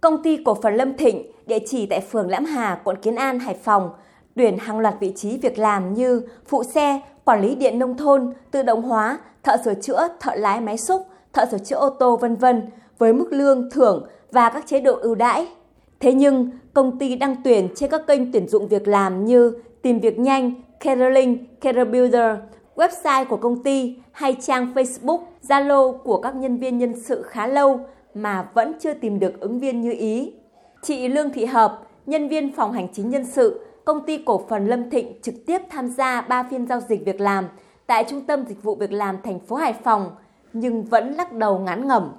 Công ty cổ phần Lâm Thịnh, địa chỉ tại phường Lãm Hà, quận Kiến An, Hải Phòng, tuyển hàng loạt vị trí việc làm như phụ xe, quản lý điện nông thôn, tự động hóa, thợ sửa chữa, thợ lái máy xúc, thợ sửa chữa ô tô vân vân với mức lương, thưởng và các chế độ ưu đãi. Thế nhưng, công ty đăng tuyển trên các kênh tuyển dụng việc làm như Tìm việc nhanh, Careerlink, Carebuilder, website của công ty hay trang Facebook, Zalo của các nhân viên nhân sự khá lâu mà vẫn chưa tìm được ứng viên như ý. Chị Lương Thị Hợp, nhân viên phòng hành chính nhân sự, công ty cổ phần Lâm Thịnh trực tiếp tham gia 3 phiên giao dịch việc làm tại Trung tâm Dịch vụ Việc làm thành phố Hải Phòng, nhưng vẫn lắc đầu ngán ngẩm.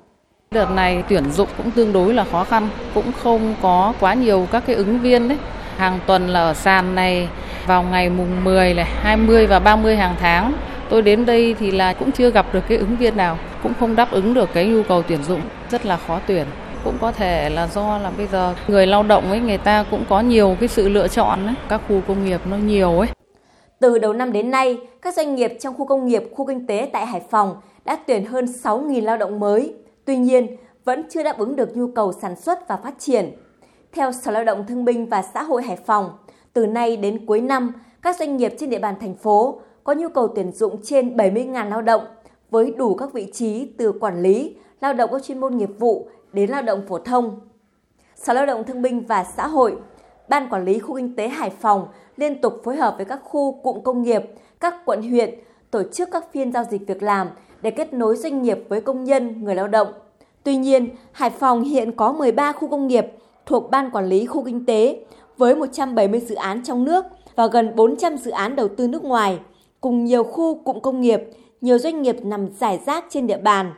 Đợt này tuyển dụng cũng tương đối là khó khăn, cũng không có quá nhiều các cái ứng viên đấy. Hàng tuần là ở sàn này vào ngày mùng 10 này, 20 và 30 hàng tháng. Tôi đến đây thì là cũng chưa gặp được cái ứng viên nào, cũng không đáp ứng được cái nhu cầu tuyển dụng, rất là khó tuyển cũng có thể là do là bây giờ người lao động ấy người ta cũng có nhiều cái sự lựa chọn ấy. các khu công nghiệp nó nhiều ấy. Từ đầu năm đến nay, các doanh nghiệp trong khu công nghiệp, khu kinh tế tại Hải Phòng đã tuyển hơn 6.000 lao động mới. Tuy nhiên, vẫn chưa đáp ứng được nhu cầu sản xuất và phát triển. Theo Sở Lao động Thương binh và Xã hội Hải Phòng, từ nay đến cuối năm, các doanh nghiệp trên địa bàn thành phố có nhu cầu tuyển dụng trên 70.000 lao động với đủ các vị trí từ quản lý, lao động có chuyên môn nghiệp vụ đến lao động phổ thông. Sở Lao động Thương binh và Xã hội, Ban Quản lý Khu Kinh tế Hải Phòng liên tục phối hợp với các khu cụm công nghiệp, các quận huyện tổ chức các phiên giao dịch việc làm để kết nối doanh nghiệp với công nhân, người lao động. Tuy nhiên, Hải Phòng hiện có 13 khu công nghiệp thuộc Ban Quản lý Khu Kinh tế với 170 dự án trong nước và gần 400 dự án đầu tư nước ngoài, cùng nhiều khu cụm công nghiệp, nhiều doanh nghiệp nằm rải rác trên địa bàn.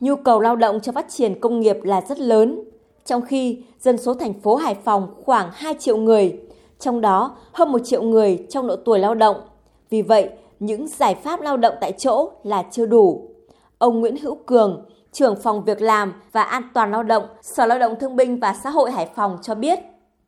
Nhu cầu lao động cho phát triển công nghiệp là rất lớn, trong khi dân số thành phố Hải Phòng khoảng 2 triệu người, trong đó hơn 1 triệu người trong độ tuổi lao động. Vì vậy, những giải pháp lao động tại chỗ là chưa đủ. Ông Nguyễn Hữu Cường, trưởng phòng việc làm và an toàn lao động, Sở Lao động Thương binh và Xã hội Hải Phòng cho biết.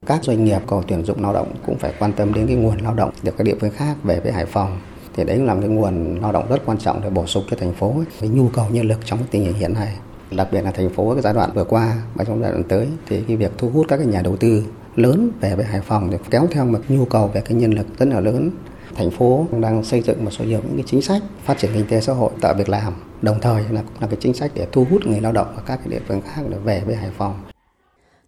Các doanh nghiệp cầu tuyển dụng lao động cũng phải quan tâm đến cái nguồn lao động từ các địa phương khác về với Hải Phòng thì đấy là cái nguồn lao động rất quan trọng để bổ sung cho thành phố với nhu cầu nhân lực trong tình hình hiện nay, đặc biệt là thành phố cái giai đoạn vừa qua, và trong giai đoạn tới, thì cái việc thu hút các cái nhà đầu tư lớn về với Hải Phòng thì kéo theo một nhu cầu về cái nhân lực rất là lớn thành phố cũng đang xây dựng một số nhiều những cái chính sách phát triển kinh tế xã hội tạo việc làm, đồng thời là cũng là cái chính sách để thu hút người lao động ở các cái địa phương khác để về với Hải Phòng.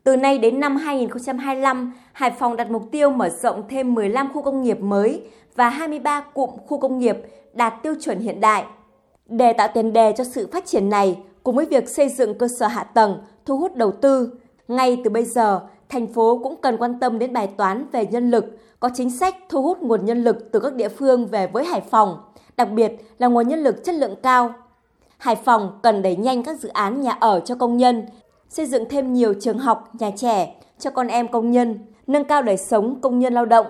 Từ nay đến năm 2025, Hải Phòng đặt mục tiêu mở rộng thêm 15 khu công nghiệp mới và 23 cụm khu công nghiệp đạt tiêu chuẩn hiện đại. Để tạo tiền đề cho sự phát triển này, cùng với việc xây dựng cơ sở hạ tầng, thu hút đầu tư, ngay từ bây giờ, thành phố cũng cần quan tâm đến bài toán về nhân lực, có chính sách thu hút nguồn nhân lực từ các địa phương về với Hải Phòng, đặc biệt là nguồn nhân lực chất lượng cao. Hải Phòng cần đẩy nhanh các dự án nhà ở cho công nhân, xây dựng thêm nhiều trường học, nhà trẻ cho con em công nhân, nâng cao đời sống công nhân lao động.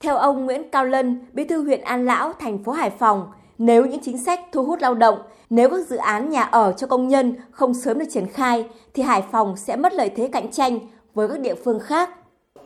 Theo ông Nguyễn Cao Lân, Bí thư huyện An Lão, thành phố Hải Phòng, nếu những chính sách thu hút lao động, nếu các dự án nhà ở cho công nhân không sớm được triển khai thì Hải Phòng sẽ mất lợi thế cạnh tranh với các địa phương khác.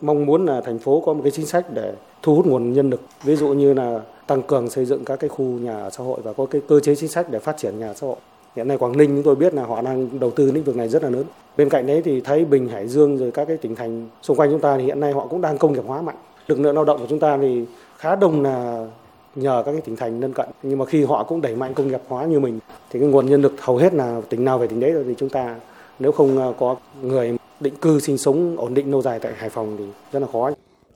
Mong muốn là thành phố có một cái chính sách để thu hút nguồn nhân lực, ví dụ như là tăng cường xây dựng các cái khu nhà ở xã hội và có cái cơ chế chính sách để phát triển nhà xã hội. Hiện nay Quảng Ninh chúng tôi biết là họ đang đầu tư lĩnh vực này rất là lớn. Bên cạnh đấy thì Thái Bình, Hải Dương rồi các cái tỉnh thành xung quanh chúng ta thì hiện nay họ cũng đang công nghiệp hóa mạnh. Lực lượng lao động của chúng ta thì khá đông là nhờ các cái tỉnh thành lân cận nhưng mà khi họ cũng đẩy mạnh công nghiệp hóa như mình thì cái nguồn nhân lực hầu hết là tỉnh nào về tỉnh đấy rồi thì chúng ta nếu không ờ, có người định cư sinh sống ổn định lâu dài tại Hải Phòng thì rất là khó.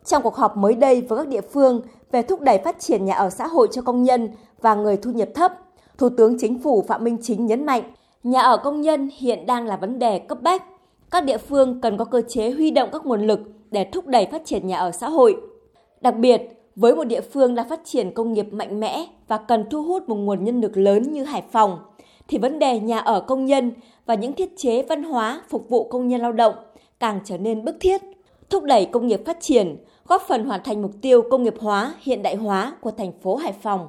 Trong cuộc họp mới đây với các địa phương về thúc đẩy phát triển nhà ở xã hội cho công nhân và người thu nhập thấp, Thủ tướng Chính phủ Phạm Minh Chính nhấn mạnh, nhà ở công nhân hiện đang là vấn đề cấp bách. Các địa phương cần có cơ chế huy động các nguồn lực để thúc đẩy phát triển nhà ở xã hội. Đặc biệt, với một địa phương đang phát triển công nghiệp mạnh mẽ và cần thu hút một nguồn nhân lực lớn như Hải Phòng, thì vấn đề nhà ở công nhân và những thiết chế văn hóa phục vụ công nhân lao động càng trở nên bức thiết, thúc đẩy công nghiệp phát triển, góp phần hoàn thành mục tiêu công nghiệp hóa, hiện đại hóa của thành phố Hải Phòng.